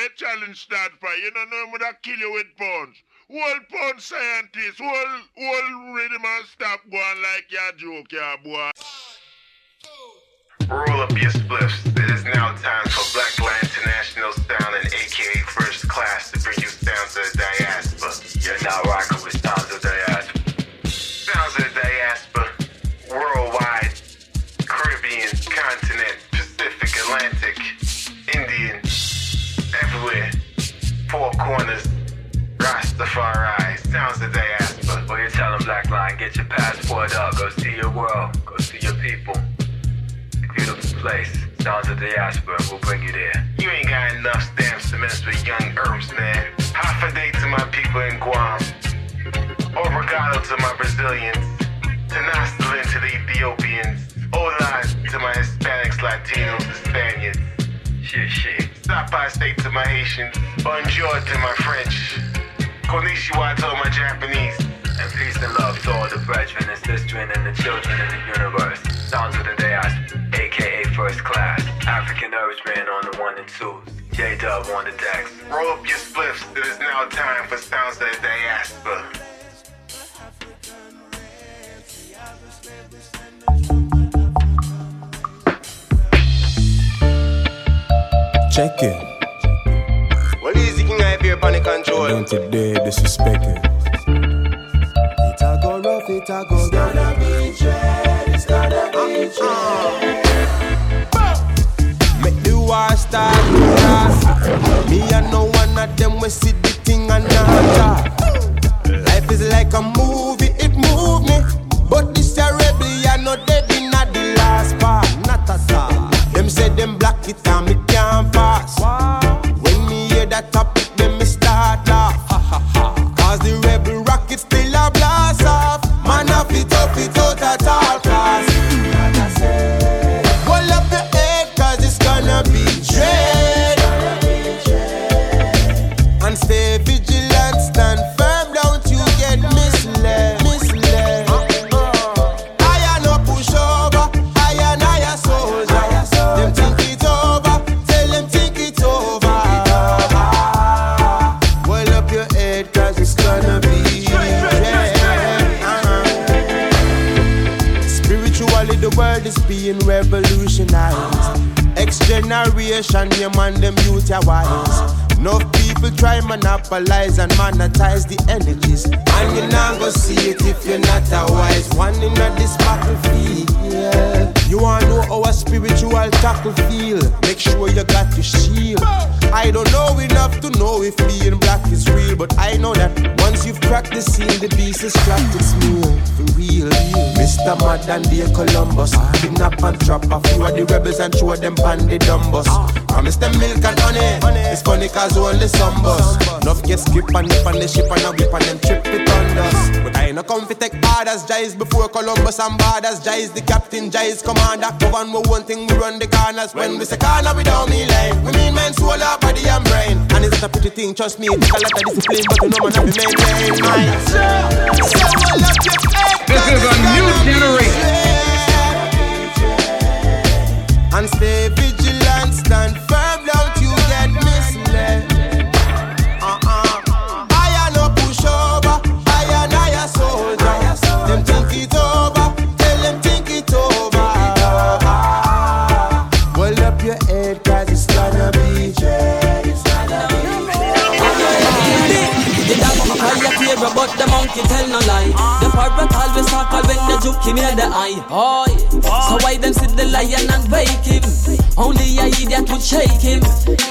Where challenge that for? You know I'm gonna kill you with punch. Whole punch scientist, whole whole rhythm and stop going like your joke, yeah, boy. Roll up your spliffs. It is now time for Blackline International Sound and AKA First Class to bring you sounds of the diaspora. You're now rocking your passport up. Go see your world. Go see your people. Beautiful place. Sounds of the diaspora. We'll bring you there. You ain't got enough stamps to mess with young herbs, man. Half a day to my people in Guam. Obrigado to my Brazilians. Tenastalin to the Ethiopians. Hola to my Hispanics, Latinos, and Spaniards. Shit, shit. Stop by state to my Haitians. Bonjour to my French. Konnichiwa to my Japanese. And peace and love to all the brethren and sistren and the children in the universe. Sounds of the diaspora, aka first class. African Irishman on the one and two. J Dub on the decks. Roll up your spliffs. It is now time for Sounds of the Diaspora. Check it. Well, easy king I fear panic control. Don't today disrespect it. It a go rough, it a go It's gonna be dread, it's gonna be dread. Make the war start fast. Me and no one of them we see the thing and not. Life is like a movie, it move me. But this a rebellion, no dead in the last part. Not at all. Them say them black it and me can't pass. Man, them youth are wise. Enough people try monopolize and monetize the energies. And you not go see it if you're not a wise one in this battlefield. Yeah. You wanna know how a spiritual tackle feel? Make sure you got your shield. I don't know enough to know if being black is real, but I know that once you've cracked the the beast is trapped its meal. For real, Mr. Mad and Columbus. Kidnap and trap a few of the rebels and throw them pan the. Promise them milk and honey. It's funny cause only some bus. Enough get skip and nip on the ship and a whip and them trip it on us. But I ain't no come fi take orders, Jais before Columbus and borders. Jais the captain, Jais commander. Govern we one thing, we run the corners. When we say corner, we don't mean line. We mean men, soul, heart, body and brain. And it's not a pretty thing, trust me. It take a lot of discipline, but you know man, have to maintain. Mind. So, so well up your head, This is a new generation. And stay monkey tell no lie. The parrot always talk when the juke near the eye. Oh, so why them sit the lion and wake him? Only a idiot would shake him.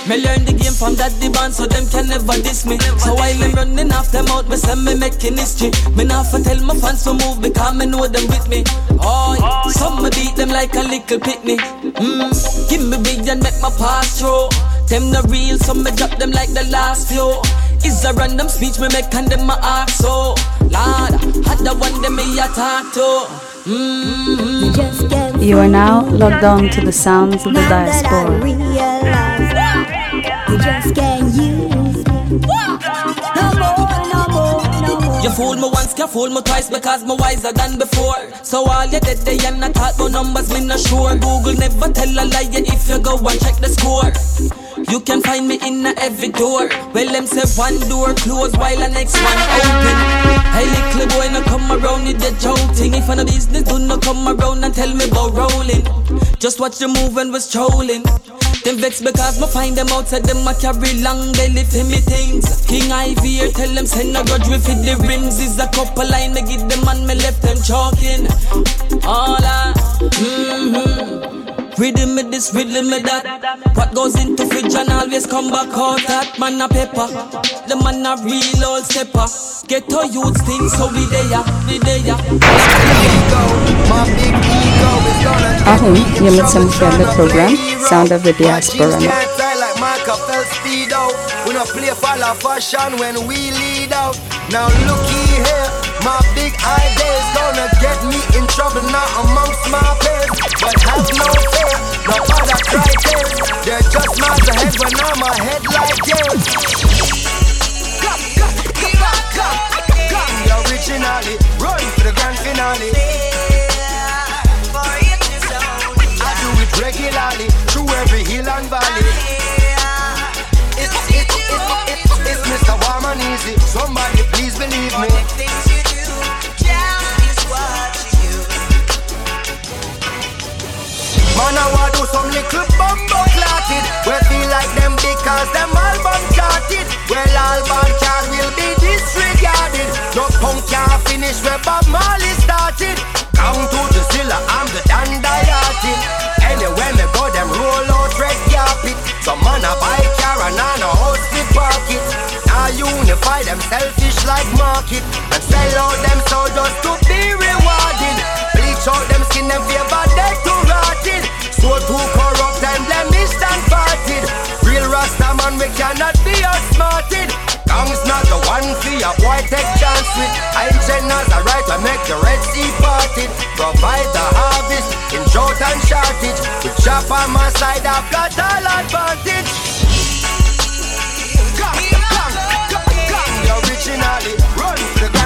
Me learn the game from that the so them can never diss me. So while I'm running off them out, me say me making history. Me not for tell my fans to move because me know them with me. Oh, some me beat them like a little pitney. Mm, give me big and make my pass through. Them the real, so me drop them like the last few. It's a random speech me make and them my ask so. Lord, had the one them me attack to. Mm-hmm. You are now logged on to the sounds of the diaspora. You just can't use me. No more, no more, no more. You fool me once, can fool me twice because me wiser than before. So all you did they and I thought about numbers, me not sure. Google never tell a lie if you go and check the score. You can find me in every door. Well, them say one door closed while the next one open. Hey, little boy, no come around with the joking. If I'm a business, do not come around and tell me about rolling. Just watch the move when we're strolling. Them vex because me find them outside them a carry long belly for me things. King Ivy here tell them send a grudge with the rims is a couple line me give them and me left them chalking. All I, mm-hmm. Rhythm me this, rhythm me that. What goes into fridge and always come back out that man a pepper. The man a real old stepper. Get to youth things so we there, we there. Ahun gör mitt samkvämde program Sound of the Diaspora. We not play follow fashion when we lead out. Now looky here, my big ideas gonna get me in trouble now amongst my peers. But have no fear, no other tears. They're just miles ahead when I'm ahead like yours. Come, come, come, come. The originally, run for the grand finale. I do it regularly through every hill and valley. It's, it's, it's, it's, it's Mr. Warm and Easy. Somebody please believe me. Well, album chart will be disregarded. No punk can't finish where Bob Marley started. Come to the zilla, I'm the dandelion. Anywhere me go, them roll out red carpet. Some man a buy car and on a house park it. Now unify them selfish like market and sell out them just to be rewarded. Bleach out them skin, them favor dead to rotted. So too Rasta we cannot be outsmarted. Gang's not the one for your boy take chance with. I'm Jenna's a right to make the Red Sea parted. Provide the harvest in drought and shortage. With chop on my side, I've got all advantage. Come, come, come, the originally. Run for the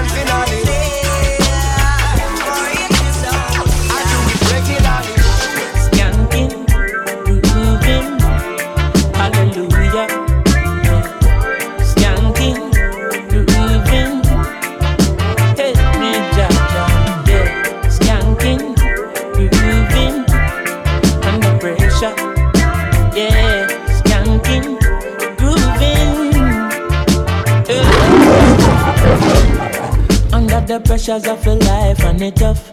the pressures of a life and it tough.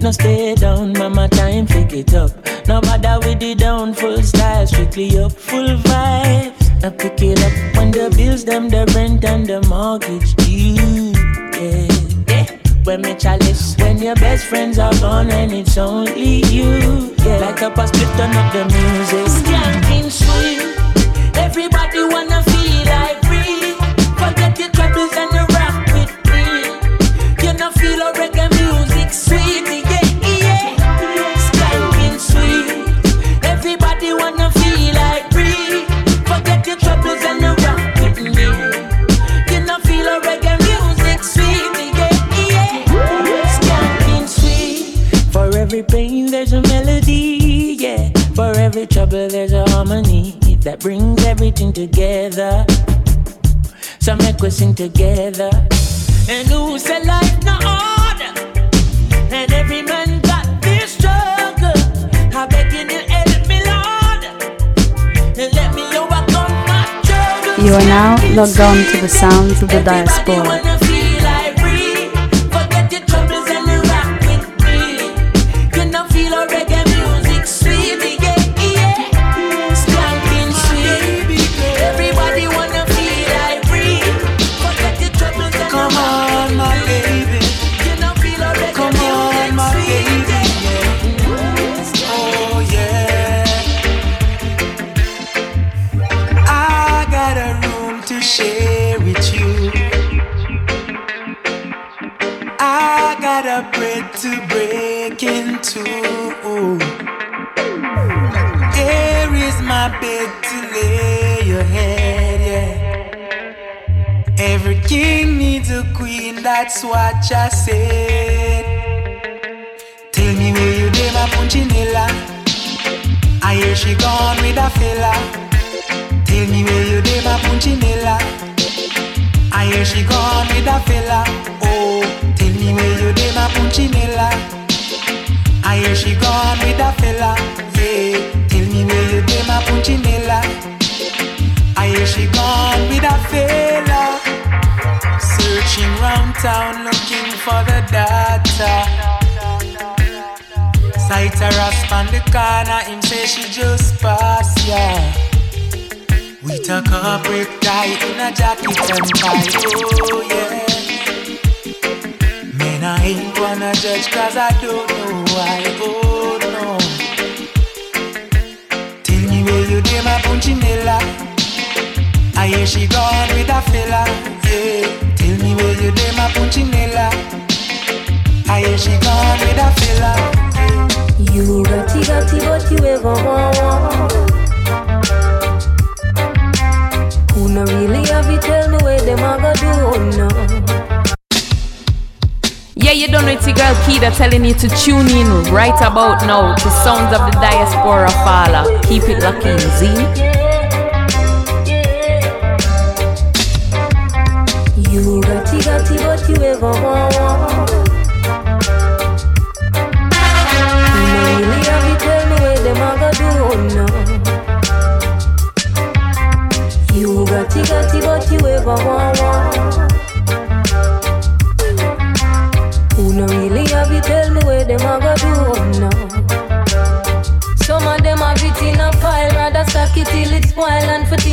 No stay down, mama time pick it up. No bother with the down, full style, strictly up, full vibes. I pick it up when the bills, them the rent and the mortgage due. Yeah, yeah. When me chalice, when your best friends are gone and it's only you. Yeah, like a split turn up the music. Skanking sweet, everybody wanna brings everything together. So make we sing together. And who said life no order? And every man got their struggle. I begging you help me, Lord. And let me overcome my. You are now logged on to the sounds of the diaspora. I said. Tell me where you did my punchinella. I hear she gone with a fella. Tell me where you dey, my punchinella. I hear she gone with a fella. Oh, tell me where you dey, my punchinella. I hear she gone with a fella. Yeah, tell me where you dey, my punchinella. I hear she gone with a fella. Searching round town for the data. Sight her rasp on the corner, him say she just passed, yeah. With a corporate tie in a jacket and tie, oh yeah. Man, I ain't gonna judge cause I don't know why, oh no. Tell me where you dey, my punchinella. I hear she gone with a fella, yeah. Tell me where you dey, my punchinella. I hear she gone with a fella. You got it, got it, but you ever want one. Who no really have it, tell me where them a go do, oh, no. Yeah, you don't know it's your girl Keida telling you to tune in right about now to sounds of the diaspora fala. Keep it locked in, Z. You got it, got it, but you ever want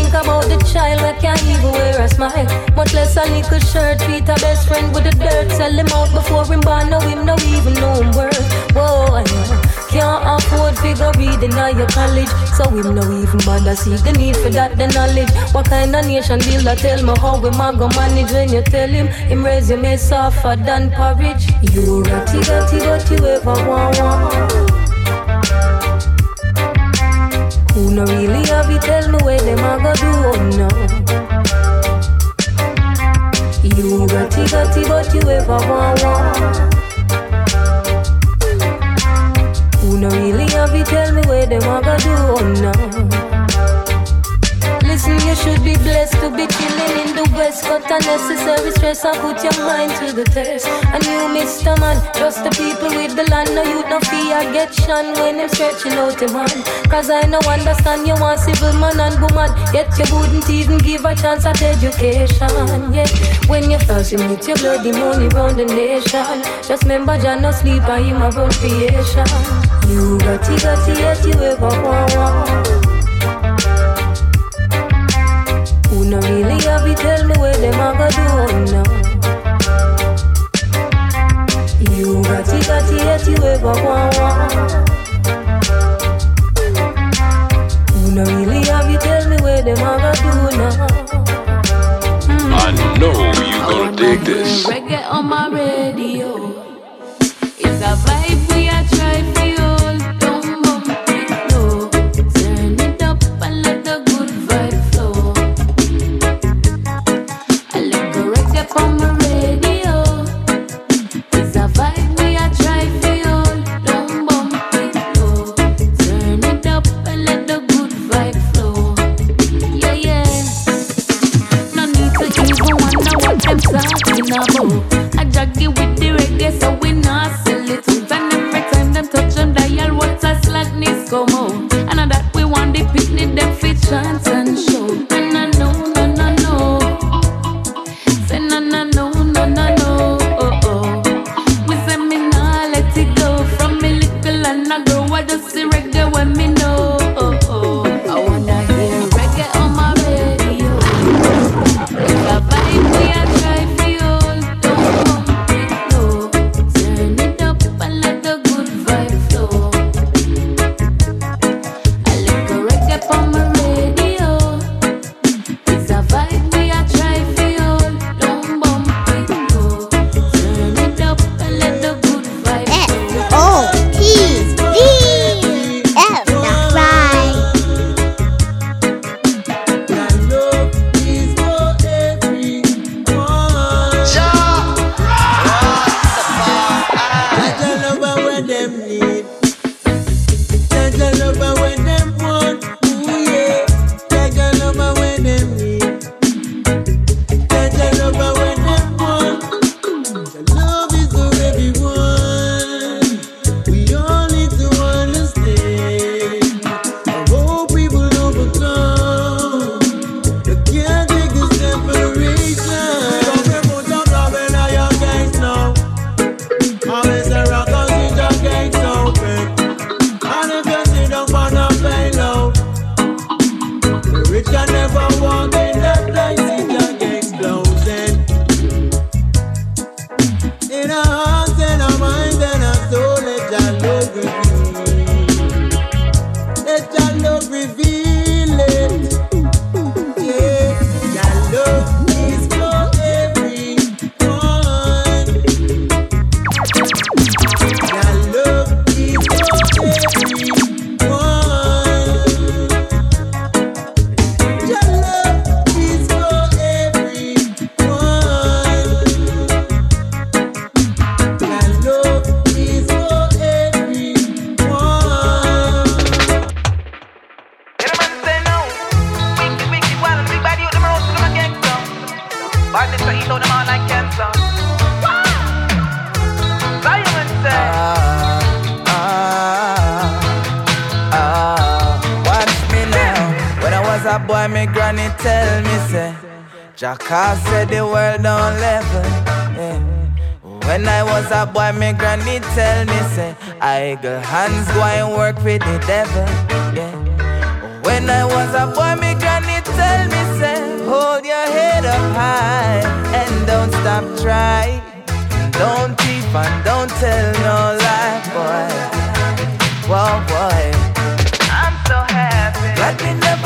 think about the child that can't even wear a smile. Much less a little shirt, Peter best friend with the dirt. Sell him out before him born, no him no even know him worth. Whoa, I know. Can't afford figure reading at your college So him no even bother see the need for that, the knowledge. What kind of nation builder tell me how we ma go manage When you tell him, him resume softer than porridge. You it, but you ever want one who no really have it, tell me where them a go do, oh no. You got it, got it, but you ever want one. Who no really have it, tell me where them a go do, oh no. Listen, you should be blessed to be chilling in the west. Cut unnecessary stress and put your mind to the test. And you, Mr. Man, trust the people with the land. No, you no fear get shun when I'm stretching out your hand. Cause I no understand you want civil man and woman. Yet you wouldn't even give a chance at education. Yeah, when you first you meet your bloody money round the nation. Just remember, John no sleep and him a creation. You got it, got it, yet you ever want one. Who no really have it, tell me where them a go do now. You got it, got it, yet you ever want one. Who no really have it, tell me where them a go do now. I know you gonna dig this. Reggae on my radio.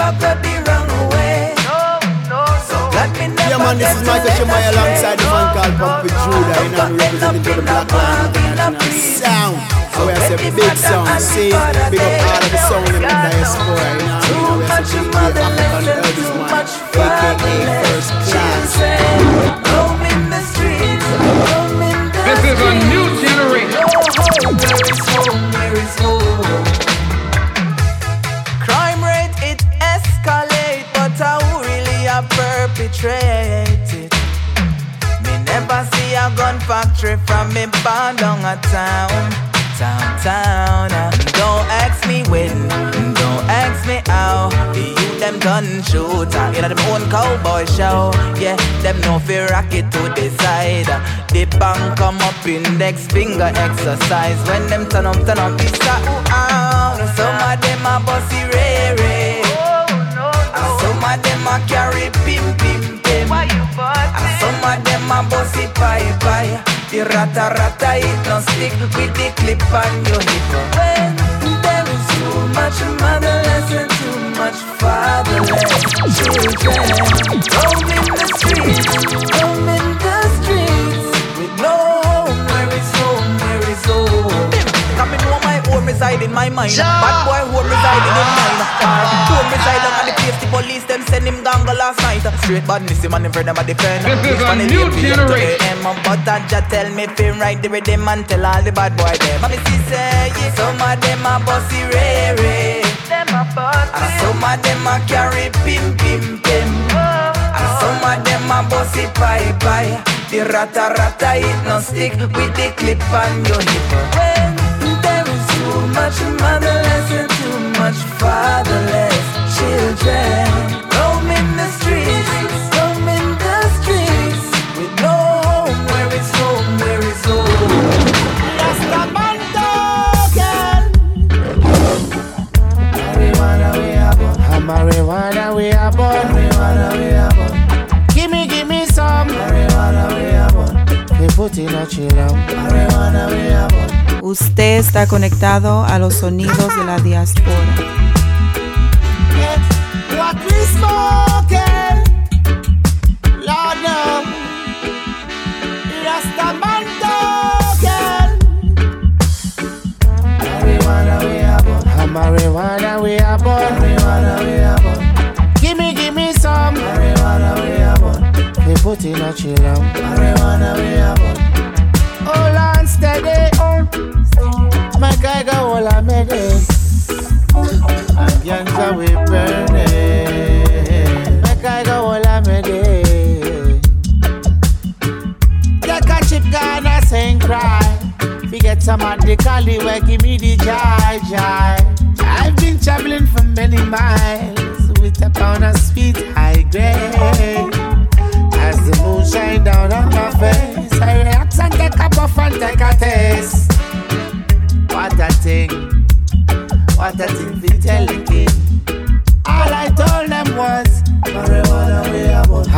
Never go the wrong way. No, no, So glad me never Yeah, man, this is Micah Shemaiah alongside the man called Pumpy Judah. You know, representing for the Black Lion International Sound. So we have a big sound. See, big up all of the sound in the diaspora. You know, you know, we have some big African elders, man. AKA First Class. Roam in the streets, roam in the This is a new generation. Where is home? Where is home? It. Me never see a gun factory from me born down a town, town, town. Uh, Don't ask me when, don't ask me how. The youth them done shooter, you know them own cowboy show. Yeah, them no fear rocket to the side. The bank come up index finger exercise when them turn up, turn up. This a ooh ah. Some of them a bossy ray ray. And some of them a carry pim Some them a bossy pie pie. The rata rata it no stick with the clip on your hip. When there is too much motherless and too much fatherless children. Roam in the streets, roam in the reside in my mind. Bad boy home reside in mine. Car home reside on the place. The police them send him down the last night. Straight badness him and him friend them a defend. This is a new APM to the generation. M, But I just tell me feel right the rhythm and tell all the bad boy them. Mommy see say yeah, some of them a bossy ray ray. them a bust And some of them a carry pim pim pim. And some of them a bossy pie pie. The rata rata it no stick with the clip on your hip. Much motherless and too much fatherless children. Está conectado a los sonidos de la diáspora. Marijuana we are born. Marijuana we are born. Gimme, gimme some. Marijuana we are born. We put in a chill Marijuana we are born. Go all I made it. We. My guy go all I made it. Take a chip Ghana sing cry. We get some of the Cali where give me the joy, joy. I've been traveling for many miles with a pound of sweet high grade. As the moon shine down on my face, I relax and take a puff and take a taste. A thing, what a thing tell the king. All I told them was marijuana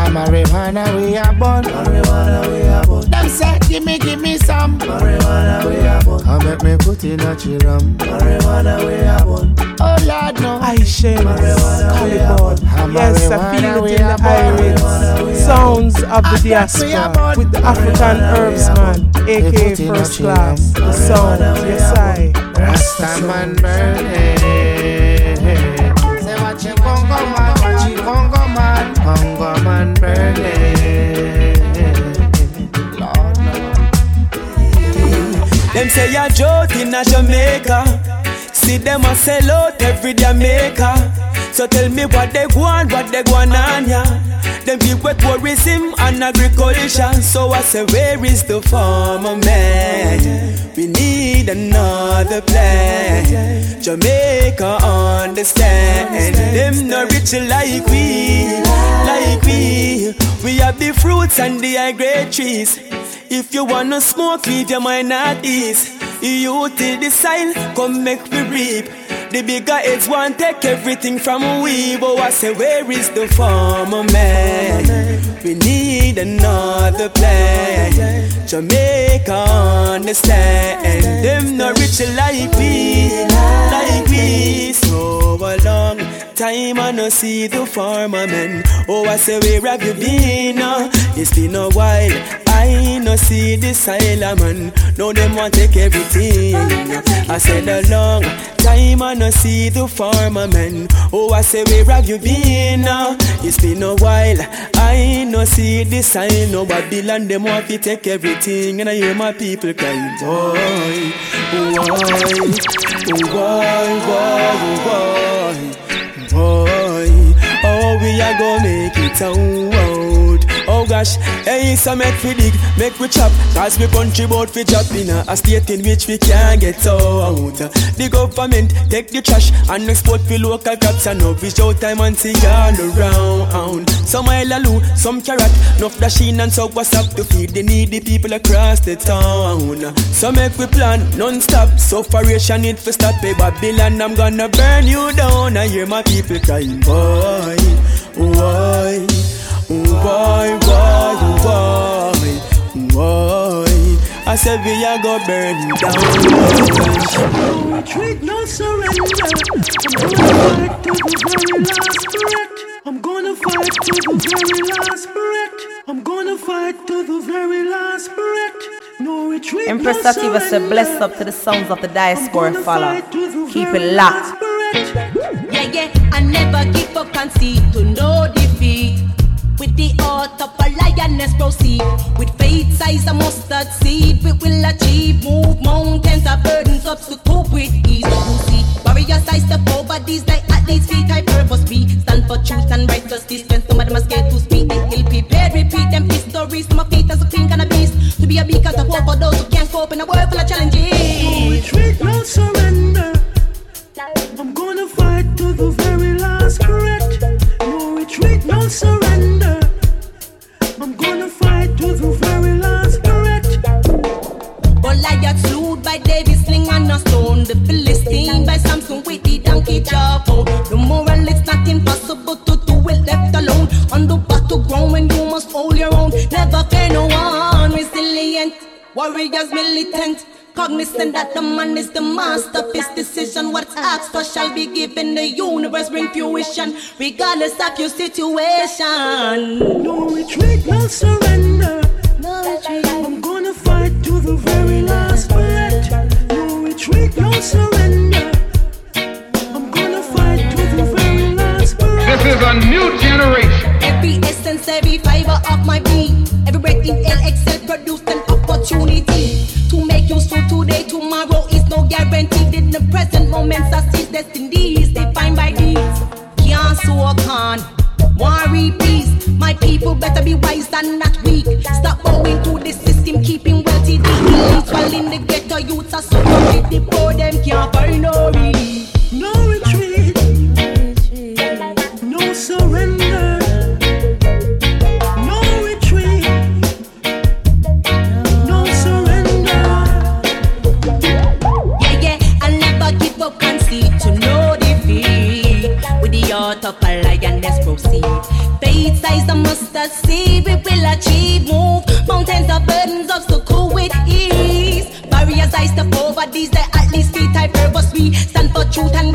are. Ah, marijuana we are born. Marijuana we are born. Them say gimme gimme some. Marijuana we are born. Come make me put in a chiram. Marijuana we are born. Oh Lord no. I share Caliban. Ah, Yes, I feel it in the born. iris. Sounds of the diaspora with the African herbs man, aka first class. The sound, yes I. Rastaman burning. Say watch your Congo man, Them say a joke in a Jamaica. See them a sell out every Jamaica. So tell me what they want, what they want on ya. Them people tourism and agriculture. So I say, where is the farmer man? We need another plan. Jamaica understand. Them not rich like we, like we. We have the fruits and the grade trees. If you wanna smoke, leave your mind at ease. You till the soil, come make me reap. The bigger heads want take everything from we. But I say, where is the farmer man? We need another plan. Jamaica understand. Them not rich like we, like we. So a long time I no see the farmer man. Oh, I say, where have you been? It's been a while. I no see the silent man. No, them want take everything. I said a long time I no see the farmer man. Oh, I say where have you been? It's been a while. I no see the sign. No Babylon them want to take everything, and I hear my people crying, boy, boy, boy, boy, boy, boy. Oh, we are gonna make it out. Gosh, hey, so make we dig, make we chop. Cause we country bout fi drop in a, state in which we can't get so out. The government take the trash and export fi local crops. And now we show time and see all around. Some Islalu, some carrot, enough dasheen and so what's up To feed the needy people across the town. So make we plan non-stop, sufferation need to stop Hey Babylon, I'm gonna burn you down. I hear my people crying, boy, boy why, why, why, why? I said we are go burn down. No retreat, no surrender. I'm gonna fight to the very last parent. I'm gonna fight to the very last breath. I'm gonna fight to the very last breath. No retreat, Hempress no Sativa said, surrender. bless up to the sounds of the diaspora follow. Keep it locked. Yeah, yeah, I never give up concede to no defeat. With the heart of a lioness proceed. With faith size a mustard seed, we will achieve. Move mountains, our burdens up to cope with ease. You see, warrior size step over these like athletes feet. I purpose be stand for truth and righteousness. When some of them are scared to speak, they ill prepared. Repeat them histories. From my feet as a king and a beast. To be a beacon of hope for those who can't cope in a world full of challenges. No retreat, no surrender. I'm gonna fight to the very last breath. No retreat, no surrender. By David sling and a stone. The Philistine by Samson with the donkey jaw. The oh, moral it's not impossible to do it left alone. On the battleground when you must hold your own. Never fear no one. Resilient warriors militant. Cognizant that the man is the master of his decision. What's asked for shall be given. The universe bring fruition, regardless of your situation. No retreat, no surrender. I'm gonna fight to the very last This is a new generation. Every essence, every fiber of my being, every breath in LXL produced an opportunity to make useful today. Tomorrow is no guarantee. In the present moments, I see destinies defined by these. Can't so can worry peace. My people better be wise and not weak. Stop bowing to the system, keeping while in the ghetto youths are so with the poor them can't find no relief. No retreat, no surrender. No retreat, no surrender. Yeah, yeah, I'll never give up concede to no defeat. With the heart of a lion, let's proceed. Faith size the mustard seed, we will achieve. Move mountains of burdens, obstacle we stand for truth and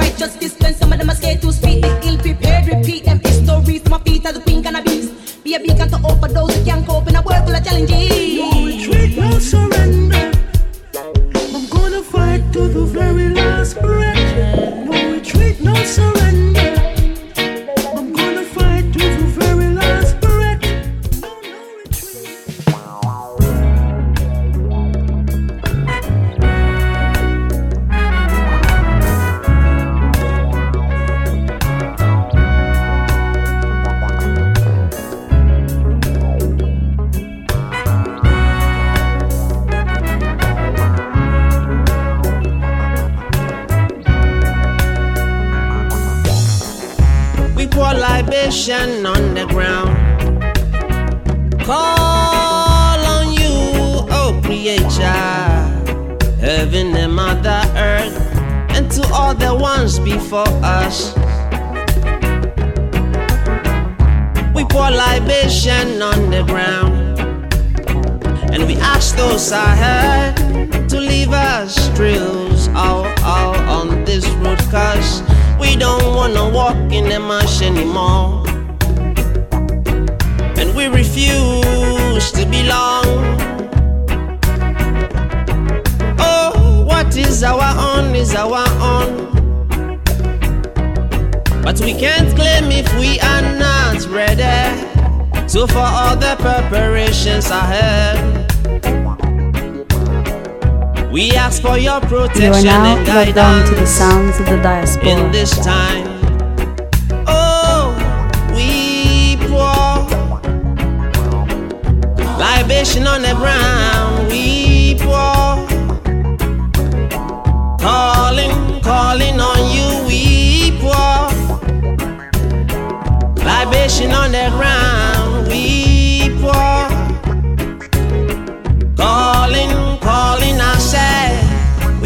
You are now locked down to the sounds of the in diaspora. this time. Oh, we pour libation on the ground. We pour calling, calling on you. We pour libation on the ground. We pour calling, calling. Said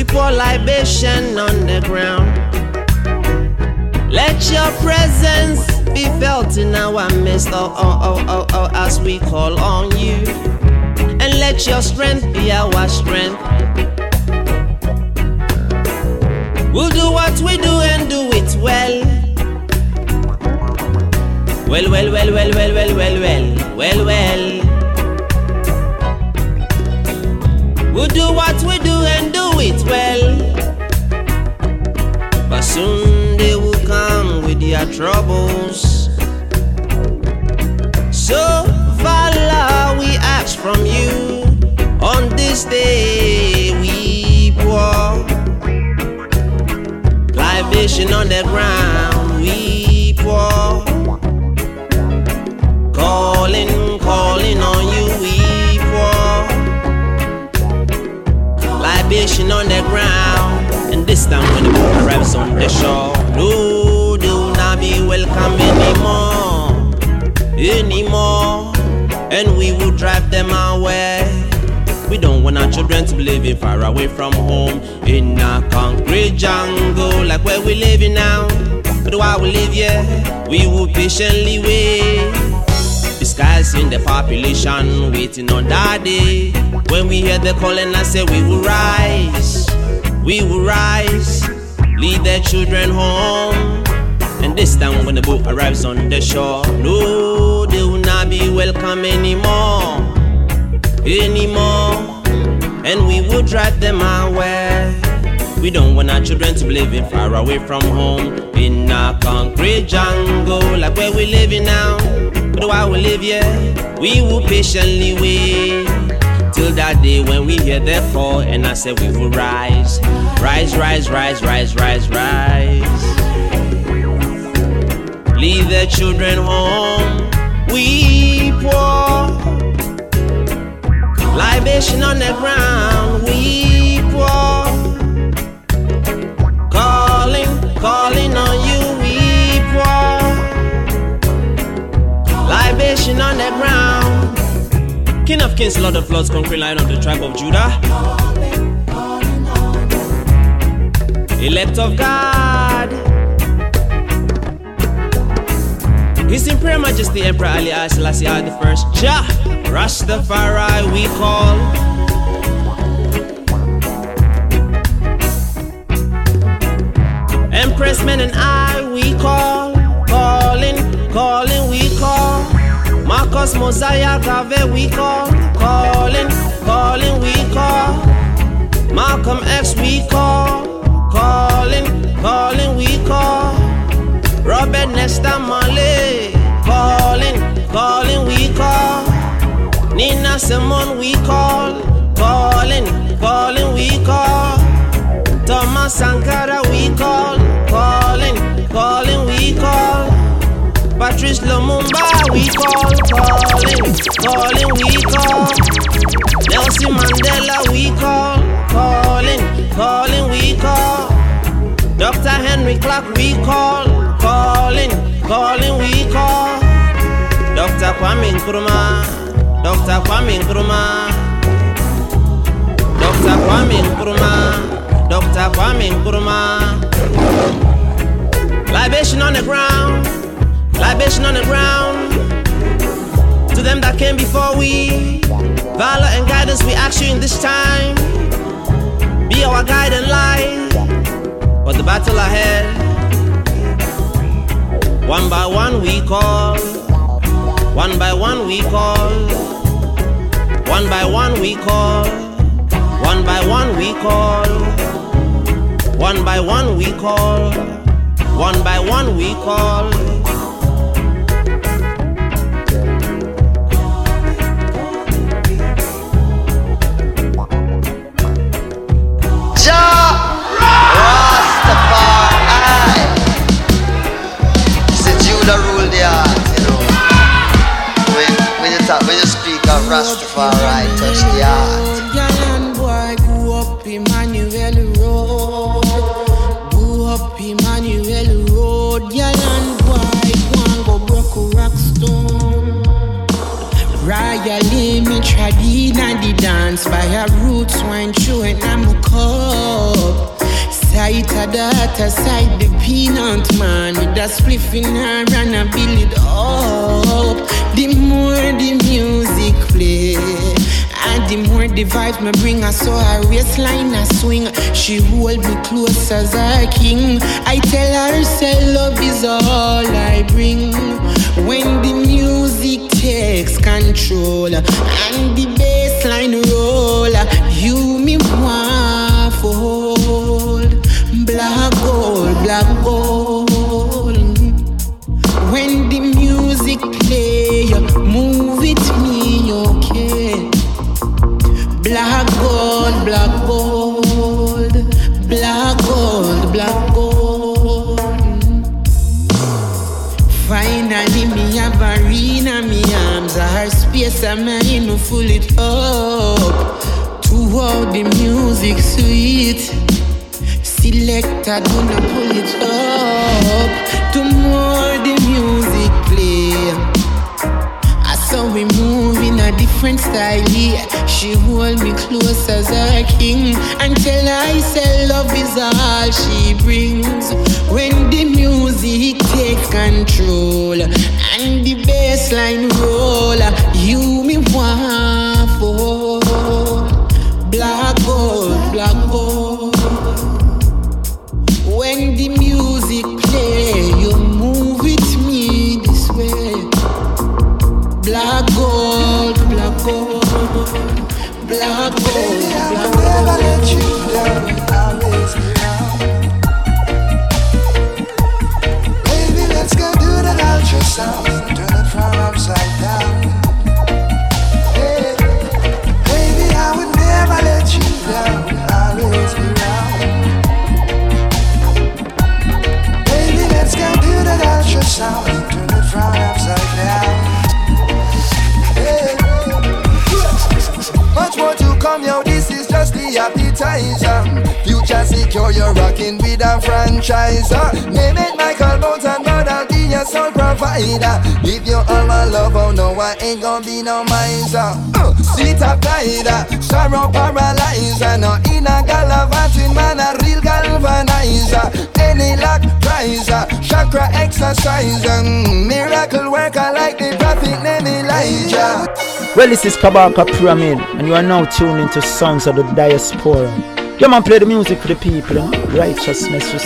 we pour libation on the ground. Let your presence be felt in our midst, oh, oh, oh, oh, oh, as we call on you. And let your strength be our strength. We'll do what we do and do it well. Well, well, well, well, well, well, well, well, well, well. We'll do what we do and do it well. But soon they will come with their troubles. So, Vala, we ask from you on this day we pour libation on the ground. We pour calling, calling on the ground. And this time when the boat arrives on the shore, no, will not be welcome anymore, anymore. And we will drive them away. We don't want our children to be living far away from home in a concrete jungle like where we living now. But while we live here, we will patiently wait. Disguising the population, waiting on that day. When we hear the calling, I say we will rise, we will rise, lead their children home. And this time when the boat arrives on the shore, no, they will not be welcome anymore, anymore. And we will drive them away. We don't want our children to be living far away from home in a concrete jungle like where we living now. But while we live here, we will patiently wait till that day when we hear their call and I say we will rise, rise, rise, rise, rise, rise, rise. Leave their children home. We pour libation on the ground. We pour King of kings, Lord of lords, conquering lion of the tribe of Judah. Elect of God. His Imperial Majesty Emperor Haile Selassie I the first Jah Rastafari we call Empress men and I we call Marcus Mosiah Garvey we call Calling, calling we call Malcolm X we call Calling, calling we call Robert Nesta Marley, calling, calling, we call. Nina Simone, we call, calling, calling, we call. Thomas Sankara, we call, calling, calling, we call. Patrice Lumumba, we call, calling, calling, we call. Nelson Mandela, we call, calling, calling, we call. Dr. Henrik Clarke, we call, calling, calling, we call. Dr. Kwame Nkrumah, Dr. Kwame Nkrumah, Dr. Kwame Nkrumah, Dr. Kwame Nkrumah. Libation on the ground, libation on the ground. To them that came before we, valor and guidance we ask you in this time. Be our guide and light for the battle ahead. One by one we call, one by one we call, one by one we call, one by one we call, one by one we call, one by one we call. A data side the peanut man With a spliff in her and I build it up. The more the music play and the more the vibes me bring I saw her waistline a swing. She hold me close as her king. I tell her say love is all I bring. When the music takes control And the bassline roll You me want for Gold, black gold When the music play Move it me okay Black gold, black gold, black gold, black gold. Finally, me have arena, me arms are space, I'm in full it up. To all the music sweet, selector gonna pull it up. The more the music play. I saw we move in a different style. She hold me close as her king until I say love is all she brings. When the music takes control and the bassline roll, you me want for gold, black gold. Never let you down, around. Baby, let's go do that ultrasound, come, yo. This is just the appetizer. Future secure, you're rocking with a franchise. Name it Michael Bones and God, I'll be your sole provider. Give you all my love, oh no, I ain't gonna be no miser. Uh, sweet applieder, sorrow paralyzer. No in a gallivanting man, a real galvanizer. Any prizer, chakra exerciser. Mm, miracle worker like the prophet named Elijah. Well, this is Kabaka Pyramid, and you are now tuned into Songs of the Diaspora. Yeah, man, play the music for the people, righteousness we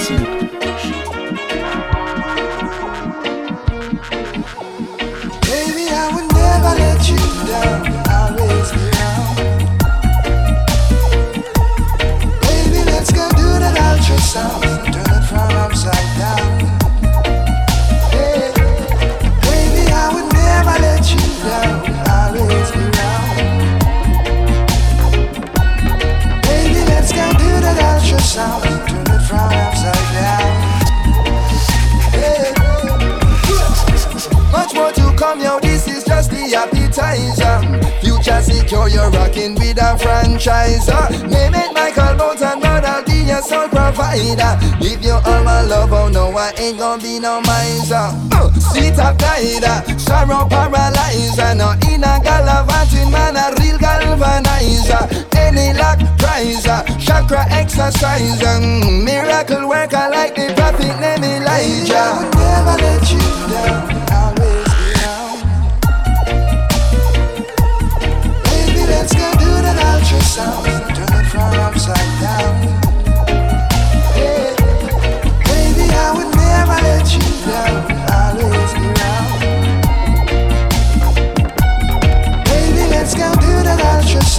provider. Uh, give you all my love, oh no, I ain't gonna be no miser. Uh, sweet applieder, uh, sorrow paralyzer. No in a gallivanting man, a real galvanizer. Any luck prize uh, chakra exercise and miracle work. I like the prophet named Elijah. I never let you down.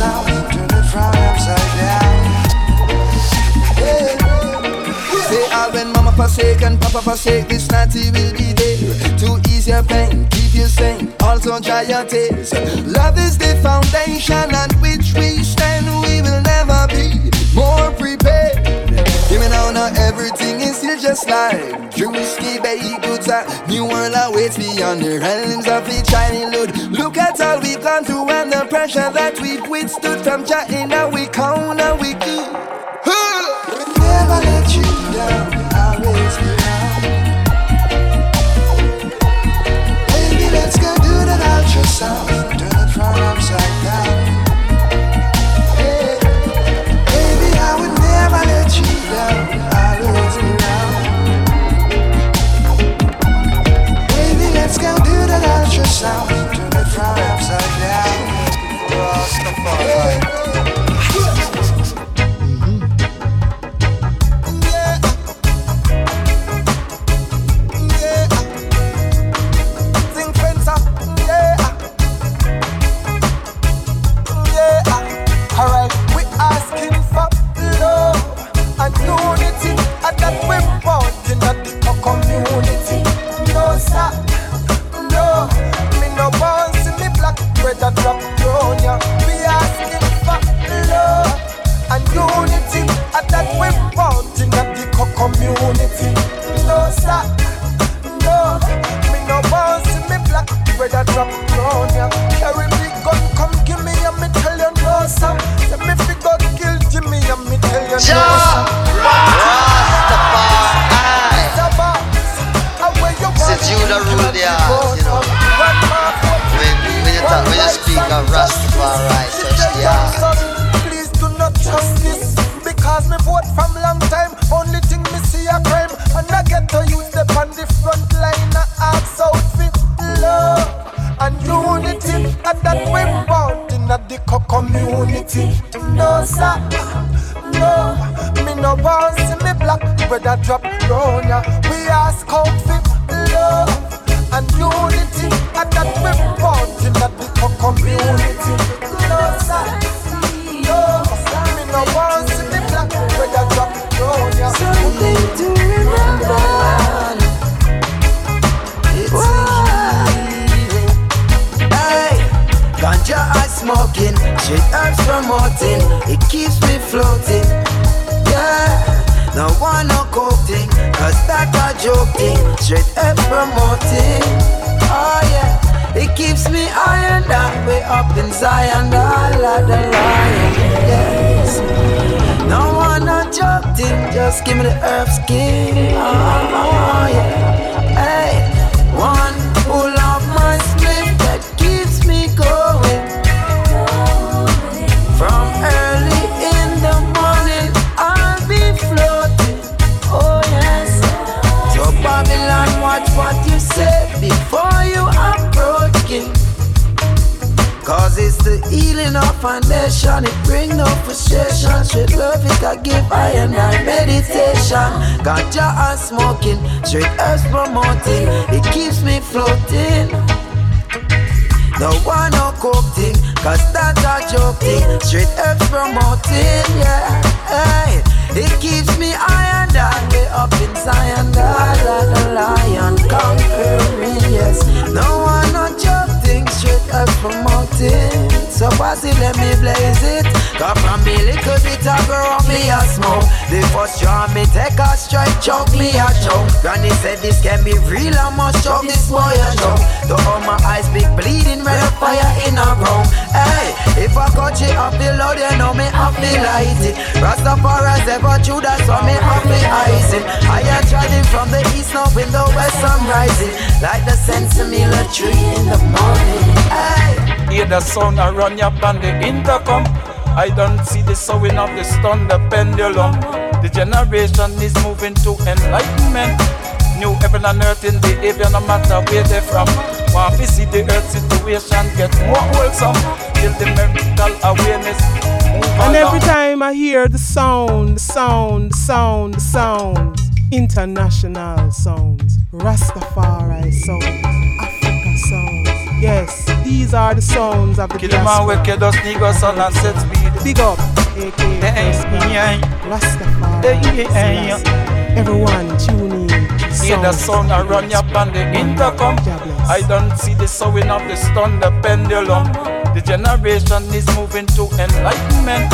Ah, and papa forsake, this natty will be there to ease your pain, keep you sane, also dry your tears. Love is the foundation on which we stand. Like Drewski Bay goods. A new world awaits beyond the realms of each childhood. Look at all we've gone through and the pressure that we've withstood from. Now we count and we good. We'll never just give me the herb skin. Oh, oh, oh, oh yeah, of a nation. It bring no frustration. Straight love it I give I and I meditation. Ganja and smoking, straight herbs promoting. It keeps me floating. No one no cooking, cause that's a joke thing. Straight herbs promoting, yeah. Hey, it keeps me high and I way up in Zion. God, the lion conquering, yes. No one no joke thing, straight herbs promoting. So it, let me blaze it. Cause from me little bit of grow me a smoke. The first draw me take a strike, choke me a choke. Granny said this can be real, I must choke this boy a choke. To all my eyes big bleeding, red fire in a room. Hey, if I catch it up the load, you know me have to light it. Rastafari's ever true, that's why me have to ice it. I am driving from the east, now in the west, I'm rising. Like the sensimilla tree in the morning. Hey. Hear the sound I run up on the intercom. I don't see the sowing of the stone, the pendulum. The generation is moving to enlightenment. New heaven and earth in behavior, no matter where they're from. Want to see the earth situation get more wholesome till the miracle awareness And every time I hear the sound, the sound, the sound, the sounds, international sounds, Rastafari sounds. Yes, these are the sounds of the Kill the man diaspora. wicked us niggas son and set speed. Big up, aka Rastafari. Everyone tune in. Hear the sound I run up on the intercom. I don't see the sowing of the stone, the pendulum. The generation is moving to enlightenment.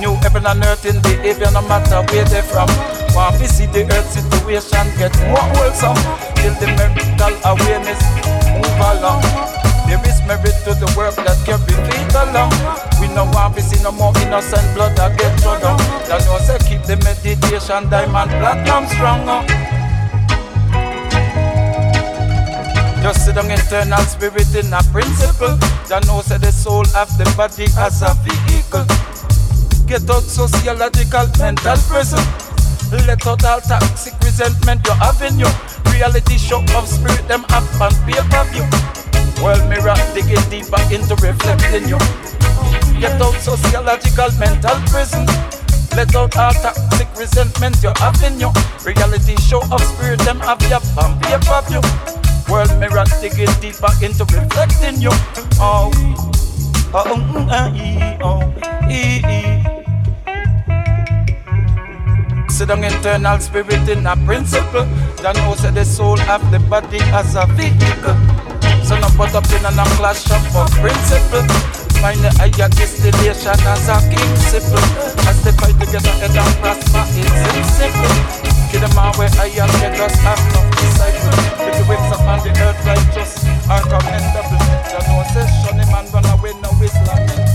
New heaven and earth in behavior, no matter where they're from. Want to see the earth situation get more wholesome till the miracle awareness move along. Merit to the work that carry faith along. We no want to see no more innocent blood that get thrown down. That know say keep the meditation diamond platinum stronger. Just sit down internal spirit in a principle. That know say the soul have the body as a vehicle. Get out sociological mental prison. Let out all toxic resentment you're having you. Reality show of spirit them up on paper view. Well, mirror digging deeper into reflecting you. Get out sociological mental prison. Let out all toxic resentment you have in you. Reality show of spirit them have you on paper view. World mirror digging deeper into reflecting you. Oh, oh, mm, ah, ee, oh, ee, ee. Sit down internal spirit in a principle. Knows that the soul have the body as a vehicle. So no put up in a no clash up of principle. Find the higher destination as a king simple. As they fight together and don't prosper, it's simple. Kill them all where I am, they just have no disciple. If you wakes up on the earth righteous are. You know, say, shun him and run away, no is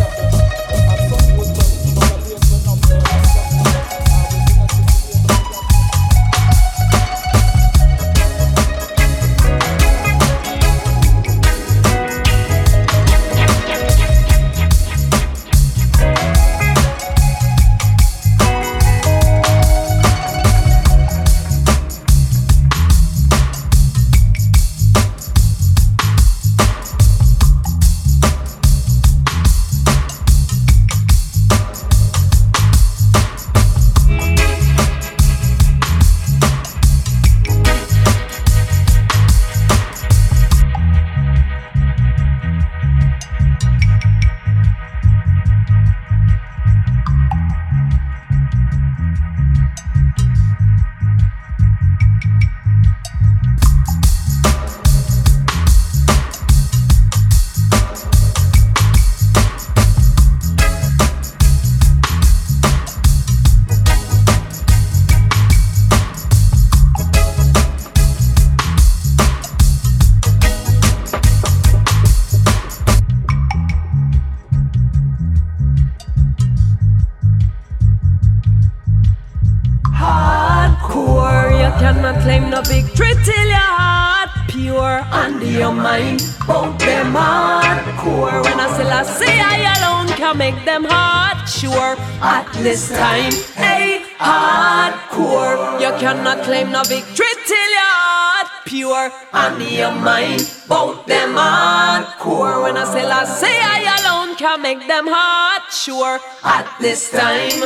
hot this time.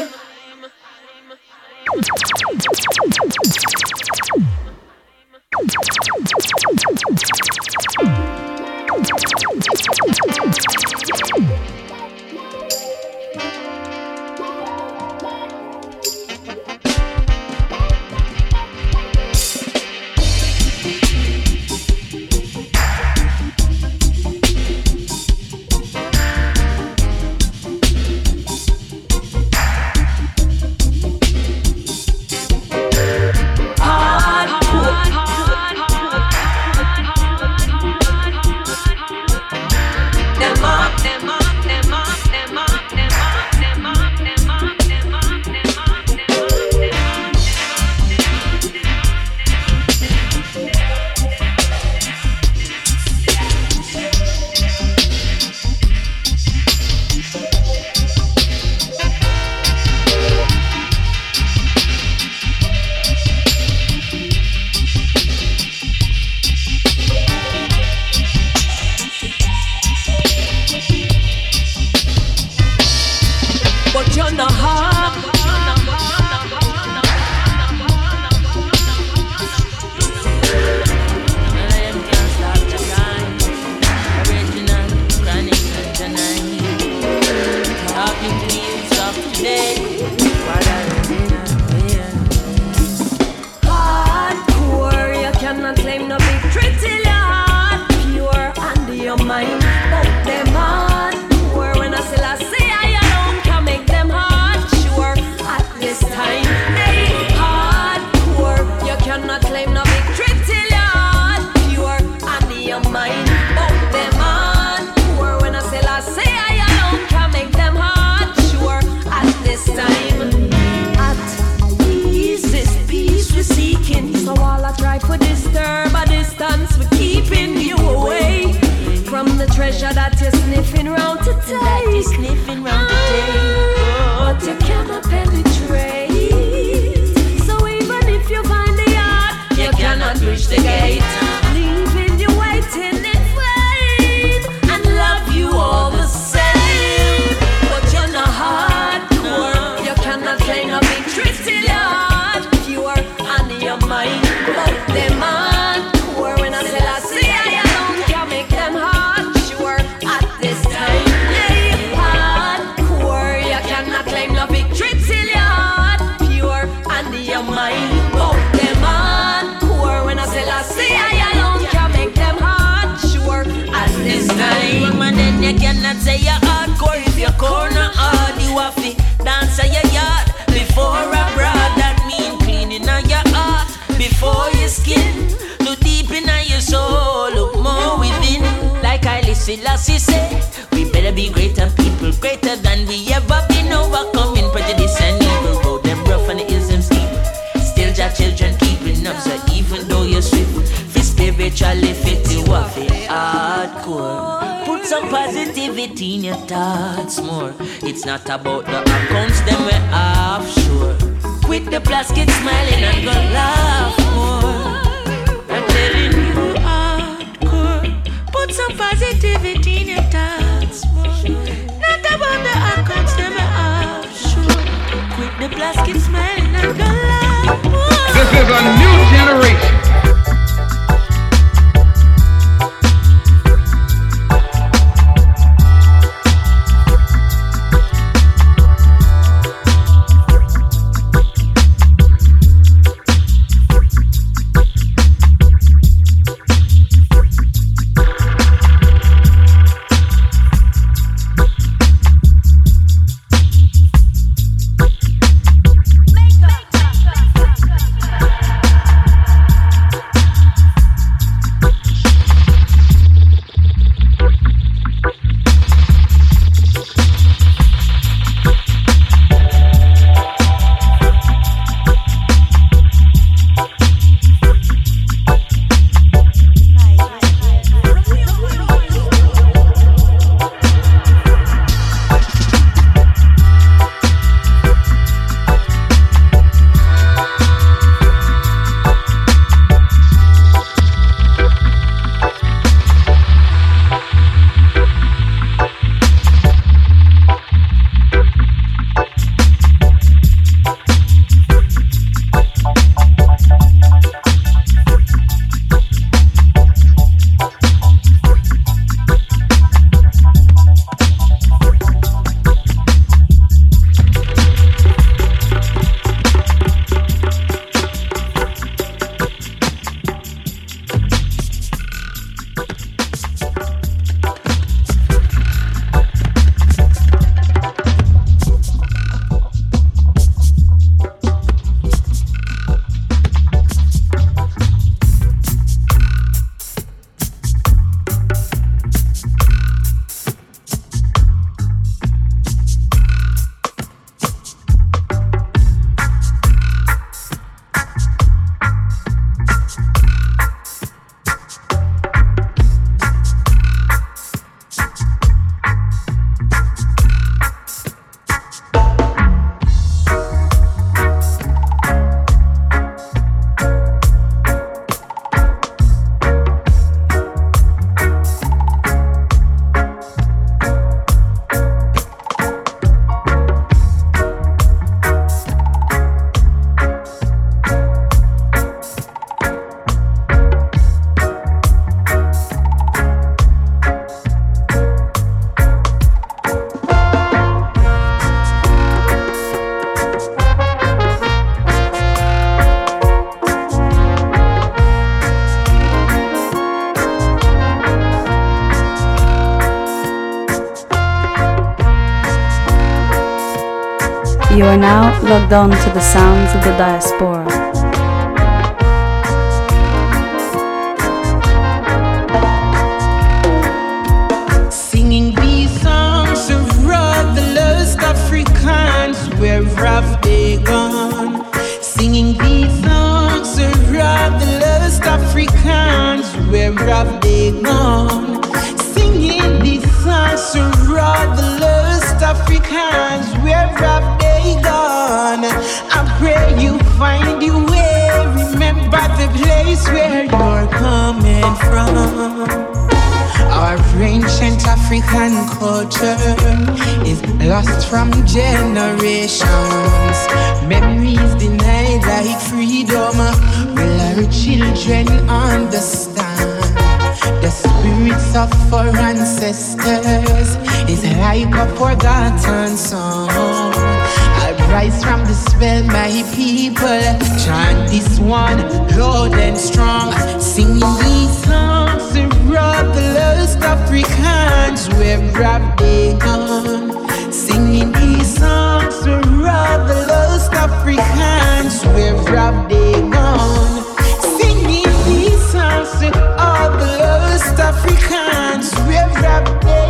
You cannot say you're hardcore if you're corner hard. You have to dance at your yard before abroad. That mean cleaning on your heart before your skin. Look deep in your soul, look more within. Like I listen, Lassie say, positivity in your thoughts more. It's not about the accounts, them we're offshore. Quit the plastic smiling and go laugh more. I'm telling you hardcore. Put some positivity in your thoughts more. Not about the accounts, them we're offshore. Quit the plastic smiling and go laugh more. This is a new generation. Logged on to the sounds of the diaspora. Singing these songs of the lost Africans, where have they gone? Singing these songs of the lost Africans, where have they gone? Singing these songs of the Africans, where have they gone? I pray you find your way. Remember the place where you're coming from. Our ancient African culture is lost from generations. Memories denied like freedom. Will our children understand? The spirits of our ancestors is like a forgotten song. I rise from the spell, my people. Chant this one, loud and strong. Singing these songs throughout the lost Africans, where have they gone? Singing these songs throughout the lost Africans, where have they gone? Singing these songs. Africans, we have rap eh?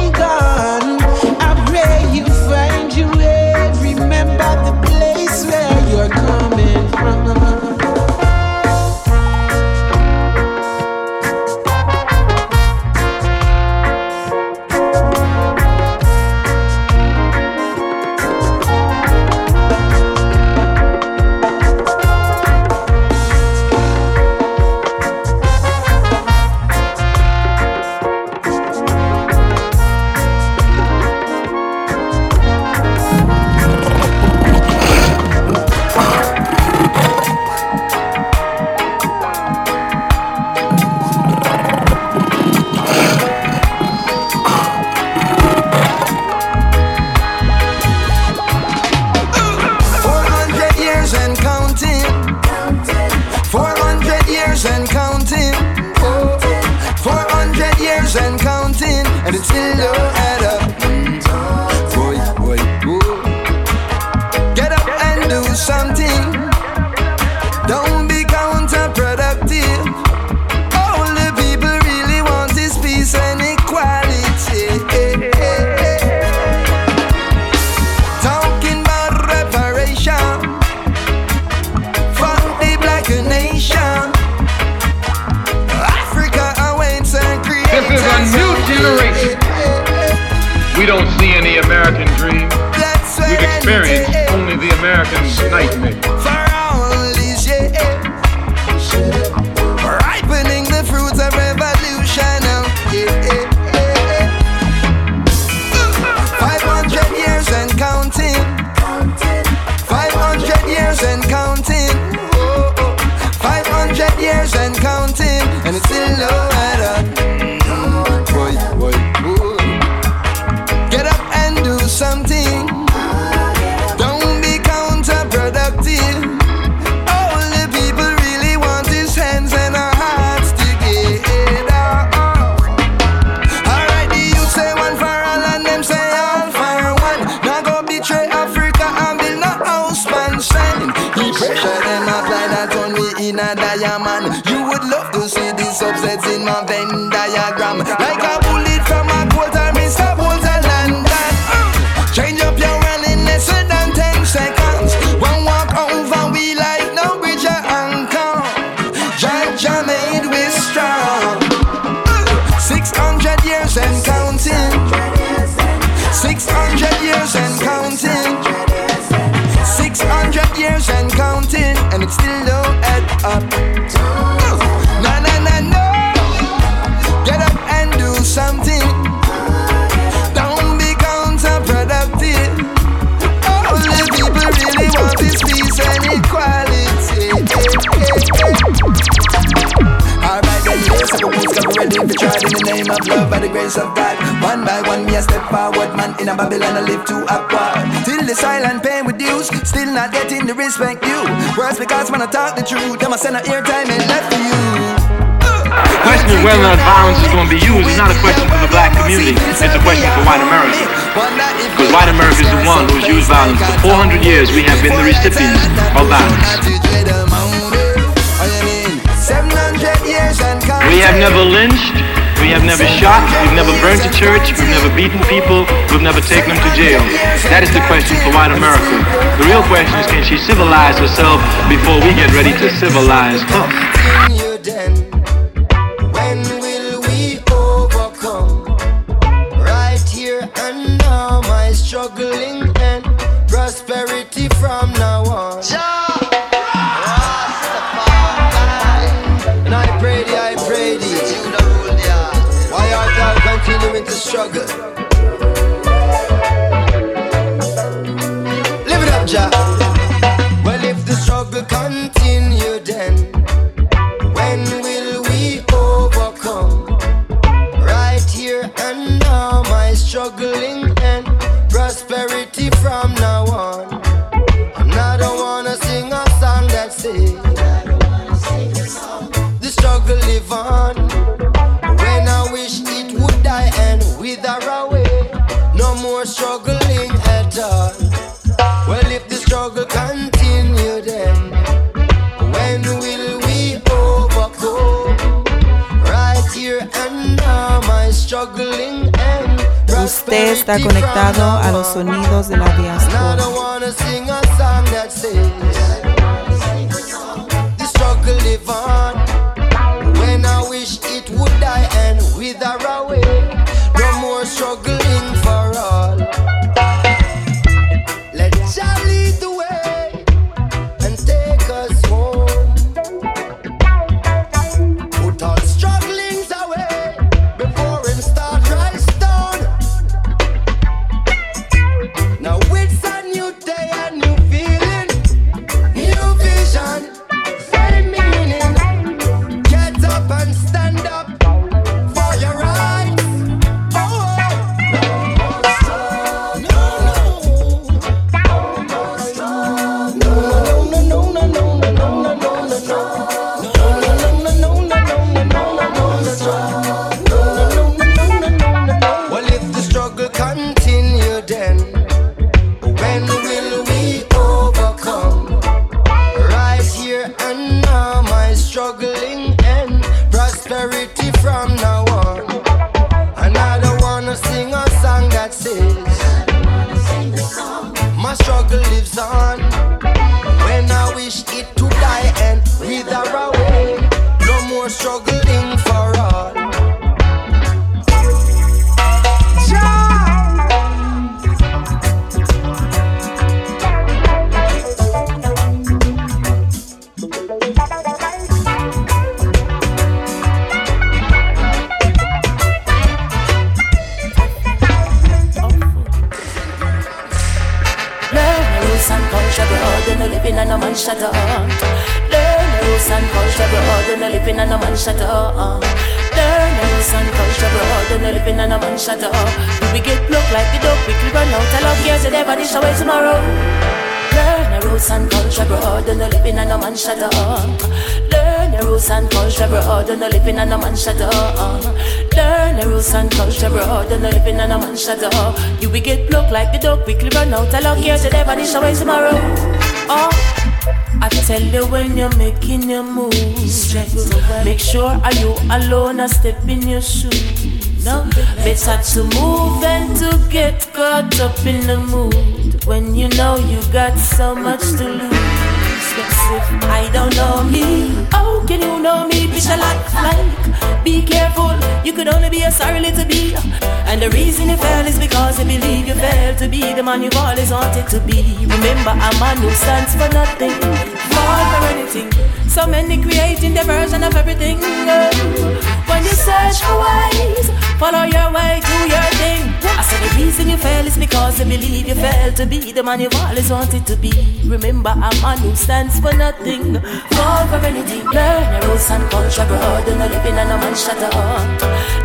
stream of love by the grace of God. One by one, me a step forward, man. In a Babylon, I live too upward. Till the silent pain reduced, still not getting the respect due. Worse because when I talk the truth, I'ma send a airtime and left for you. The question of whether or not violence is going to be used is not a question for the black community. It's a question for white America. Because white America is the one who's used violence. For 400 years, we have been the recipients of violence. We have never lynched. We have never shot, we've never burned a church, we've never beaten people, we've never taken them to jail. That is the question for white America. The real question is can she civilize herself before we get ready to civilize her? struggle. Usted está conectado a los sonidos de la diáspora. You're your make sure are you alone or step in your shoes. No, better to move than to get caught up in the mood when you know you got so much to lose. If I don't know me, how can you know me? Bitch, a lot like. Be careful, you could only be a sorry little bee. And the reason you fell is because you believe you failed to be the man you've always wanted to be. Remember, a man who stands for nothing, fall for anything. So many creating their version of everything. Oh, When you search for ways, follow your way, do your thing. I said the reason you fail is because you believe you failed to be the man you've always wanted to be. Remember, I'm a who stands for nothing, fall for anything. Learn the rules and culture, brother, no living and no man shut up.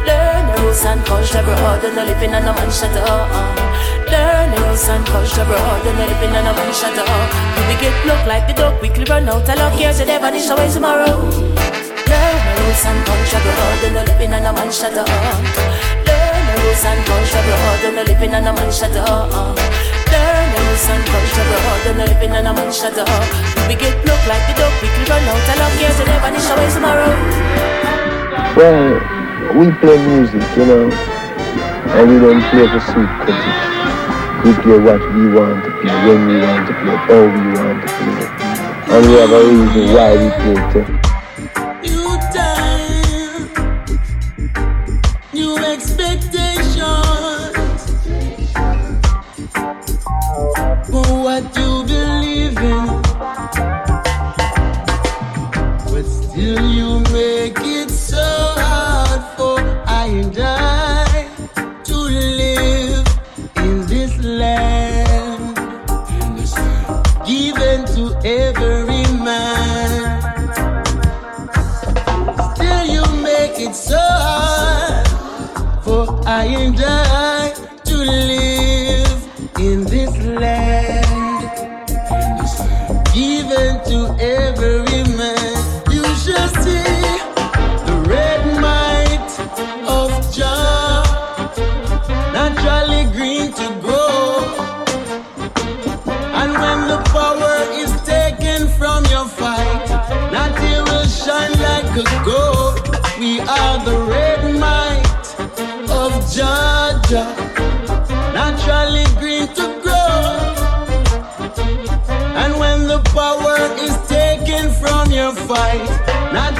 Learn the rules and culture, brother, no living and no man shut up. Learn the rules and culture, brother, no living and no man shut up. You will get look like the dog, quickly run out. I love years, you never dish away tomorrow. Learn the rules and culture, living and no man shut up. Learn the rules and culture, living and no man shut up. Learn the rules and culture, brother, no living and no man shut up. You will get look like the dog, quickly run out. I love years, you never dish away tomorrow. Well, we play music, you know, and we don't play for sweet critics. We play what we want to play, when we want to play, how we want to play. And we have a reason why we play too. New time, new expectations for what you I and fight. Not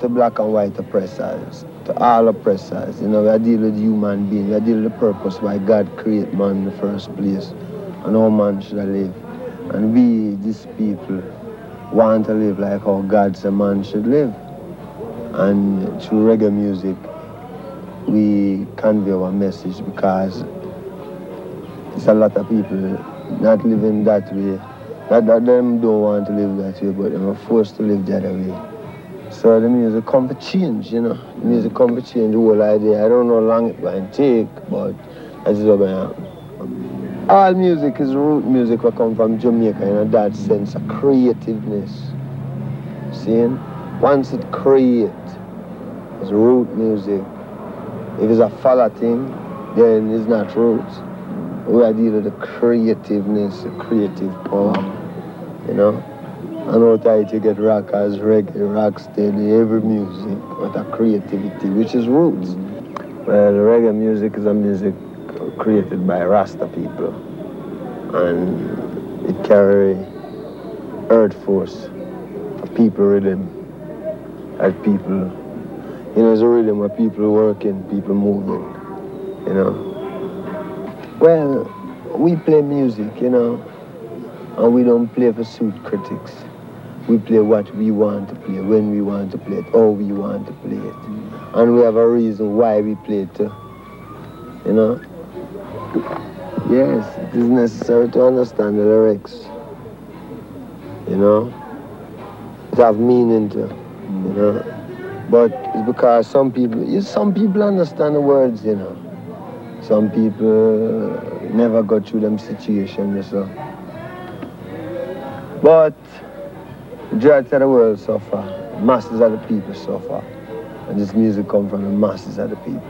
to black and white oppressors, to all oppressors. You know, we dealing with human beings. We dealing with the purpose why God created man in the first place and how man should live. And we, these people, want to live like how God said man should live. And through reggae music, we convey our message because it's a lot of people not living that way. Not that them don't want to live that way, but they are forced to live other way. So the music come to change, you know. The music come to change the whole idea. I don't know how long it might take, but that's what happen. All music is root music that come from Jamaica in a that sense of creativeness. Seeing? Once it create, it's root music. If it's a follow thing, then it's not roots. We are dealing with the creativeness, the creative power, you know. Out of it you get rockers, reggae, rock steady, every music with a creativity, which is roots. Well, reggae music is a music created by Rasta people. And it carry earth force, a people rhythm, as people, you know, it's a rhythm where people working, people moving, you know. Well, we play music, you know, and we don't play for suit critics. We play what we want to play, when we want to play it, how we want to play it. And we have a reason why we play it too. You know? Yes, it is necessary to understand the lyrics. You know? It have meaning to, you know? But it's because some people, some people understand the words, you know. Some people never go through them situations, so. But majority of the world suffer. Masses of the people suffer. And this music come from the masses of the people.